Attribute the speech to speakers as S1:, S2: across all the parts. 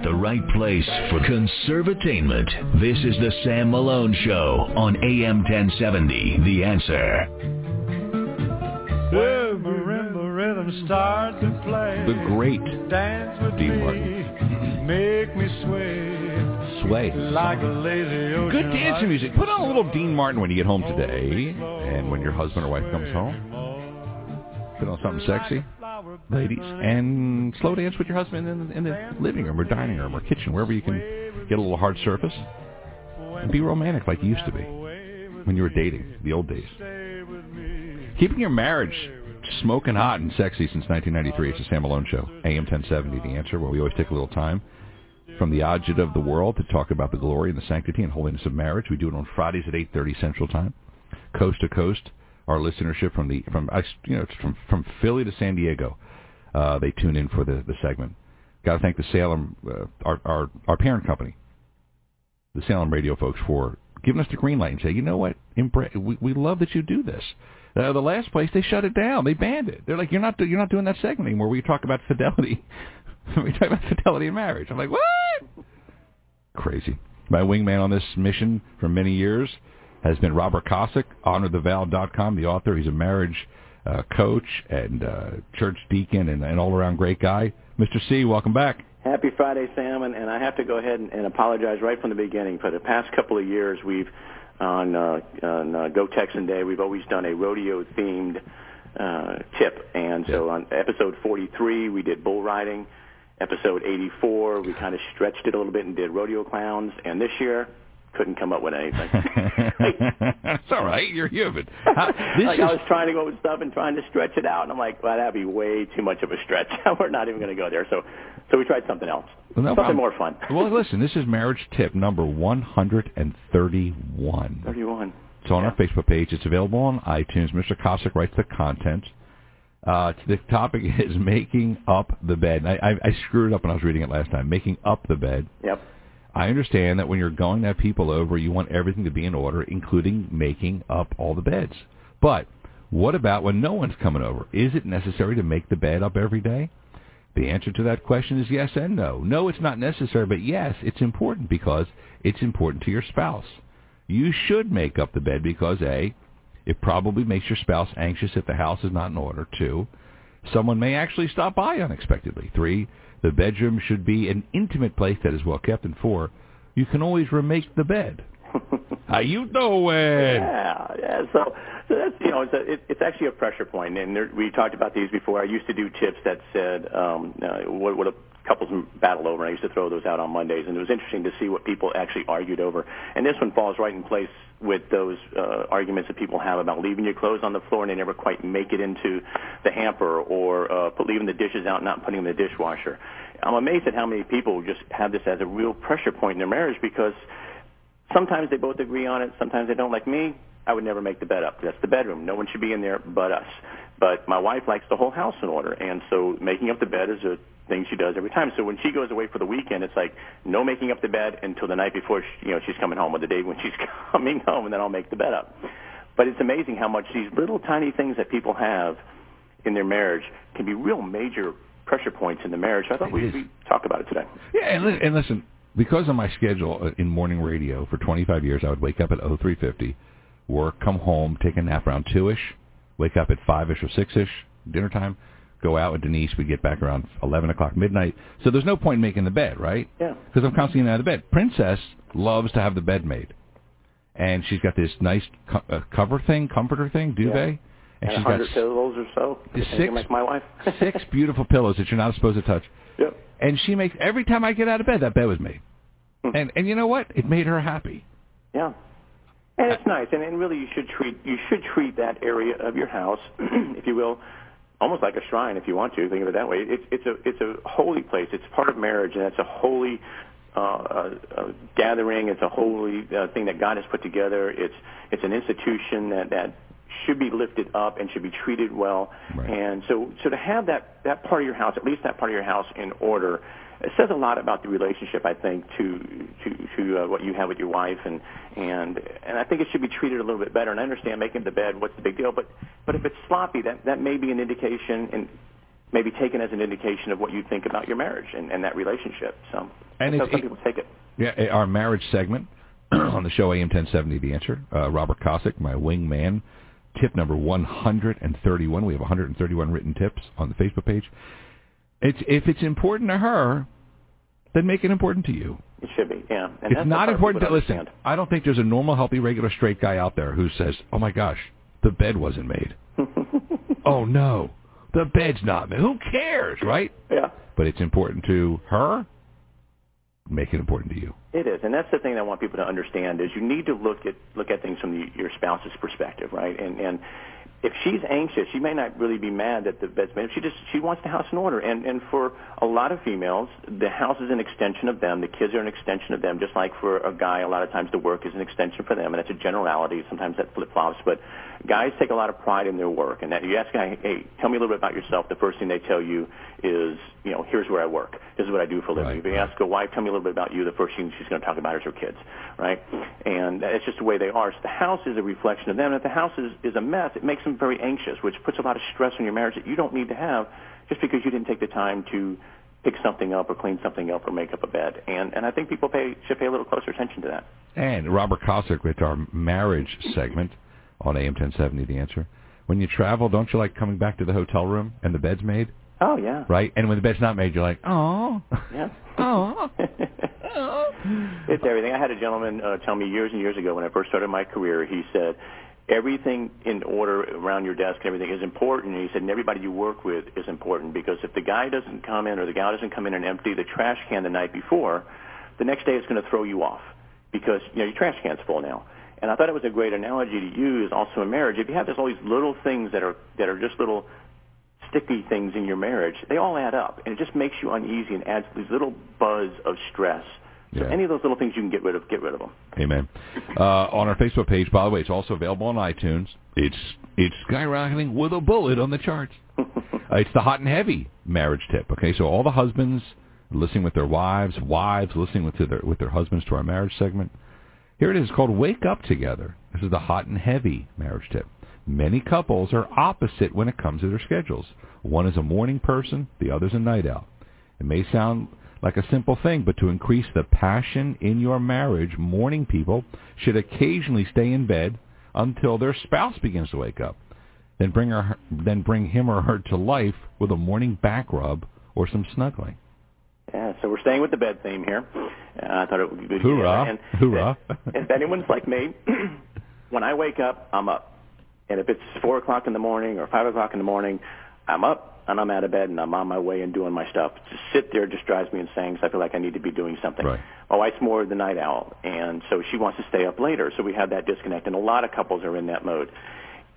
S1: at the right place for conservatainment. This is the Sam Malone Show on AM 1070. The Answer.
S2: The marimba rhythm start to play.
S3: The great
S2: Dance with
S3: Dean Martin.
S2: make me sway
S3: Sway.
S2: like a lazy ocean.
S3: Good dancing music. Put on a little Dean Martin when you get home today, and when your husband or wife comes home. Put on something sexy, ladies, and slow dance with your husband in the, in the living room or dining room or kitchen, wherever you can get a little hard surface. And be romantic like you used to be when you were dating, the old days. Keeping your marriage smoking hot and sexy since 1993. It's the Sam Malone Show, AM 1070. The answer. Where we always take a little time from the agita of the world to talk about the glory and the sanctity and holiness of marriage. We do it on Fridays at 8:30 Central Time, coast to coast. Our listenership from the from you know from from Philly to San Diego, uh, they tune in for the the segment. Got to thank the Salem, uh, our our our parent company, the Salem Radio folks, for giving us the green light and say, you know what, Embra- we we love that you do this. Uh, the last place they shut it down, they banned it. They're like, you're not do- you're not doing that segment anymore. We talk about fidelity. we talk about fidelity in marriage. I'm like, what? Crazy. My wingman on this mission for many years has been Robert Kosick, honorthevow.com, the author. He's a marriage uh, coach and uh, church deacon and an all-around great guy. Mr. C, welcome back.
S4: Happy Friday, Sam, and, and I have to go ahead and, and apologize right from the beginning. For the past couple of years, we've on, uh, on uh, Go Texan Day, we've always done a rodeo-themed uh, tip, and so on episode 43, we did bull riding. Episode 84, we kind of stretched it a little bit and did rodeo clowns, and this year couldn't come up with anything.
S3: That's all right. You're human. This
S4: like
S3: is
S4: I was trying to go with stuff and trying to stretch it out, and I'm like, well, that'd be way too much of a stretch. We're not even going to go there. So, so we tried something else,
S3: Well, no
S4: something
S3: problem.
S4: more fun.
S3: well, listen, this is marriage tip number 131.
S4: 31.
S3: It's on our Facebook page. It's available on iTunes. Mr. Kosick writes the content. Uh, the topic is making up the bed. I, I, I screwed it up when I was reading it last time. Making up the bed.
S4: Yep.
S3: I understand that when you're going to have people over, you want everything to be in order, including making up all the beds. But what about when no one's coming over? Is it necessary to make the bed up every day? The answer to that question is yes and no. No, it's not necessary, but yes, it's important because it's important to your spouse. You should make up the bed because A, it probably makes your spouse anxious if the house is not in order. Two, someone may actually stop by unexpectedly. Three, the bedroom should be an intimate place that is well kept. And four, you can always remake the bed. How you doing?
S4: Yeah, yeah. So, so that's you know, it's, a, it, it's actually a pressure point, and there, we talked about these before. I used to do tips that said um, uh, what, what a couples battle over. And I used to throw those out on Mondays, and it was interesting to see what people actually argued over. And this one falls right in place with those uh, arguments that people have about leaving your clothes on the floor and they never quite make it into the hamper, or uh, put, leaving the dishes out and not putting them in the dishwasher. I'm amazed at how many people just have this as a real pressure point in their marriage because sometimes they both agree on it, sometimes they don't. Like me, I would never make the bed up. That's the bedroom. No one should be in there but us. But my wife likes the whole house in order, and so making up the bed is a thing she does every time. So when she goes away for the weekend, it's like no making up the bed until the night before she, you know she's coming home, or the day when she's coming home, and then I'll make the bed up. But it's amazing how much these little tiny things that people have in their marriage can be real major pressure points in the marriage. I thought we,
S3: is.
S4: we talk about it today.
S3: Yeah, and, li- and listen, because of my schedule uh, in morning radio for 25 years, I would wake up at 0350, work, come home, take a nap around 2ish, wake up at 5ish or 6ish, dinner time, go out with Denise. We get back around 11 o'clock midnight. So there's no point in making the bed, right?
S4: Yeah.
S3: Because I'm constantly and out of bed. Princess loves to have the bed made. And she's got this nice co- uh, cover thing, comforter thing, duvet.
S4: And,
S3: And
S4: a
S3: she's got
S4: pillows or so.
S3: the six-
S4: like my wife.
S3: six beautiful pillows that you're not supposed to touch.
S4: Yep.
S3: And she makes every time I get out of bed, that bed was made. And and you know what? It made her happy.
S4: Yeah. And it's nice, and, and really, you should treat you should treat that area of your house, if you will, almost like a shrine, if you want to think of it that way. It's it's a it's a holy place. It's part of marriage, and it's a holy uh, uh, uh, gathering. It's a holy uh, thing that God has put together. It's it's an institution that that should be lifted up and should be treated well.
S3: Right.
S4: And so so to have that that part of your house, at least that part of your house, in order. It says a lot about the relationship, I think, to to to uh, what you have with your wife, and and and I think it should be treated a little bit better. And I understand making the bed, what's the big deal? But but if it's sloppy, that that may be an indication. And maybe taken as an indication of what you think about your marriage and, and that relationship. So
S3: And it's-
S4: some people take it.
S3: Yeah, our marriage segment on the show AM 1070 The Answer. Uh, Robert Cossack, my wingman. Tip number 131. We have 131 written tips on the Facebook page. It's if it's important to her, then make it important to you.
S4: It should be, yeah. And
S3: it's
S4: that's
S3: not important to
S4: people
S3: listen.
S4: understand.
S3: I don't think there's a normal, healthy, regular, straight guy out there who says, "Oh my gosh, the bed wasn't made." oh no, the bed's not made. Who cares, right?
S4: Yeah.
S3: But it's important to her. Make it important to you.
S4: It is, and that's the thing I want people to understand is you need to look at look at things from the, your spouse's perspective, right? And and if she's anxious, she may not really be mad at the bed's. She just she wants the house in order, and and for a lot of females, the house is an extension of them. The kids are an extension of them. Just like for a guy, a lot of times the work is an extension for them, and that's a generality. Sometimes that flip flops, but guys take a lot of pride in their work. And that you ask a guy, hey, tell me a little bit about yourself. The first thing they tell you is, you know, here's where I work. This is what I do for a living.
S3: Right,
S4: if you
S3: right.
S4: ask a wife, tell me a little bit about you. The first thing she's going to talk about is her kids, right? And it's just the way they are. So the house is a reflection of them. And if the house is, is a mess, it makes them very anxious, which puts a lot of stress on your marriage that you don't need to have just because you didn't take the time to pick something up or clean something up or make up a bed. And and I think people pay should pay a little closer attention to that.
S3: And Robert Cossack with our marriage segment on AM 1070 The Answer. When you travel, don't you like coming back to the hotel room and the bed's made,
S4: Oh yeah.
S3: right? And when the bed's not made, you're like, oh,
S4: Yeah.
S3: oh,
S4: it's everything. I had a gentleman uh, tell me years and years ago when I first started my career. He said, "Everything in order around your desk, and everything is important." And he said, "And everybody you work with is important because if the guy doesn't come in or the gal doesn't come in and empty the trash can the night before, the next day it's going to throw you off because you know your trash can's full now." And I thought it was a great analogy to use also in marriage. If you have this all these little things that are that are just little sticky things in your marriage, they all add up, and it just makes you uneasy and adds these little buzz of stress. So
S3: Yeah.
S4: any of those little things you can get rid of, get rid of them.
S3: Amen. Uh, on our Facebook page, by the way, it's also available on iTunes. It's it's skyrocketing with a bullet on the charts. Uh, it's the hot and heavy marriage tip. Okay, so all the husbands listening with their wives, wives listening with their with their husbands to our marriage segment. Here it is called "Wake Up Together." This is the hot and heavy marriage tip. Many couples are opposite when it comes to their schedules. One is a morning person, the other's a night owl. It may sound like a simple thing, but to increase the passion in your marriage, morning people should occasionally stay in bed until their spouse begins to wake up. Then bring her, then bring him or her to life with a morning back rub or some snuggling.
S4: Yeah, so we're staying with the bed theme here. Uh, I thought it would be good.
S3: Hoorah.
S4: And
S3: Hoorah.
S4: if anyone's like me, when I wake up, I'm up. And if it's four o'clock in the morning or five o'clock in the morning, I'm up and I'm out of bed and I'm on my way and doing my stuff. To sit there just drives me insane because I feel like I need to be doing something.
S3: Right.
S4: My wife's more the night owl, and so she wants to stay up later. So we have that disconnect, and a lot of couples are in that mode.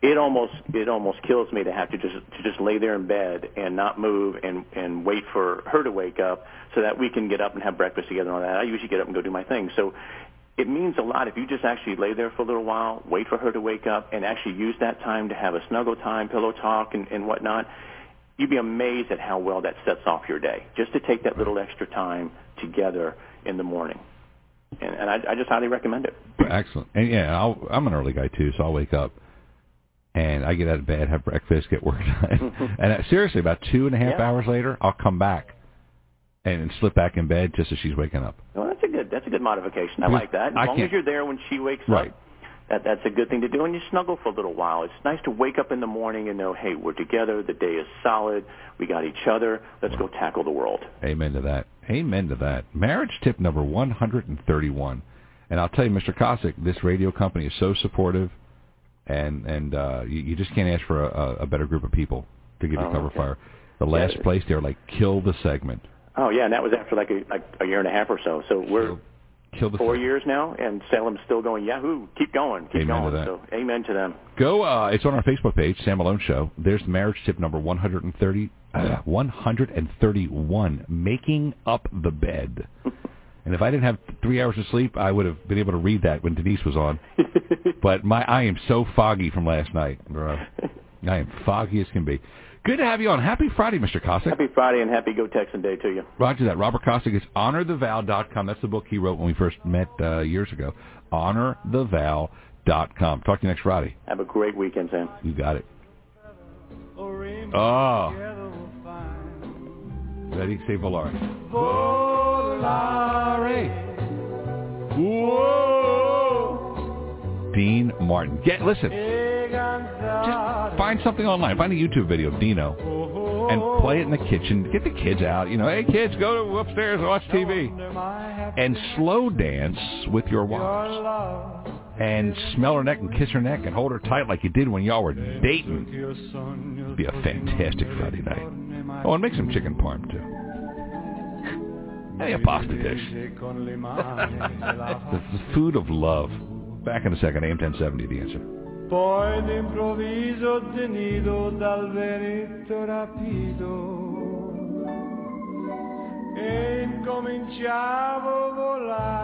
S4: It almost it almost kills me to have to just to just lay there in bed and not move and and wait for her to wake up so that we can get up and have breakfast together and all that. I usually get up and go do my thing. So it means a lot if you just actually lay there for a little while, wait for her to wake up, and actually use that time to have a snuggle time, pillow talk, and, and whatnot. You'd be amazed at how well that sets off your day. Just to take that little extra time together in the morning, and, and I, I just highly recommend it.
S3: Excellent. And yeah, I'll, I'm an early guy too, so I'll wake up and I get out of bed, have breakfast, get work done. and uh, seriously, about two and a half
S4: Yeah.
S3: hours later, I'll come back and slip back in bed just as she's waking up.
S4: Well, that's a good that's a good modification. I
S3: Because
S4: like that. As
S3: I
S4: long as you're there when she wakes
S3: Right.
S4: up, that that's a good thing to do. And you snuggle for a little while. It's nice to wake up in the morning and know, hey, we're together. The day is solid. We got each other. Let's go tackle the world.
S3: Amen to that. Amen to that. Marriage tip number 131. And I'll tell you, Mr. Cossack, this radio company is so supportive, and and uh, you, you just can't ask for a, a better group of people to give you
S4: Oh,
S3: cover
S4: okay.
S3: fire. The last place, they're like, kill the segment.
S4: Oh yeah, and that was after like a like a year and a half or so. So we're
S3: Kill, kill the
S4: four
S3: segment.
S4: years now, and Salem's still going. Yahoo! Keep going, keep
S3: Amen to
S4: going.
S3: that.
S4: So amen to them.
S3: Go. Uh, it's on our Facebook page, Sam Malone Show. There's marriage tip number 130, uh, 131, making up the bed. And if I didn't have three hours of sleep, I would have been able to read that when Denise was on. but my, I am so foggy from last night, bro. I am foggy as can be. Good to have you on. Happy Friday, Mr. Cossack.
S4: Happy Friday and happy Go Texan Day to you.
S3: Roger that. Robert Cossack is honorthevow.com. That's the book he wrote when we first met uh, years ago. Honorthevow.com. Talk to you next Friday.
S4: Have a great weekend, Sam.
S3: You got it.
S2: Oh.
S3: Oh. Ready? Say Volare.
S2: Volare. Whoa.
S3: Dean Martin. Get listen. Just find something online. Find a YouTube video of Dino and play it in the kitchen. Get the kids out. You know, hey kids, go upstairs and watch TV. And slow dance with your wife. And smell her neck and kiss her neck and hold her tight like you did when y'all were dating. It'd Be a fantastic Friday night. Oh, and make some chicken parm too. Hey, a pasta dish. the, food of love. Back in a second, AM 1070, the answer.
S2: Poi d'improvviso tenido dal vento rapido e incominciavo a volare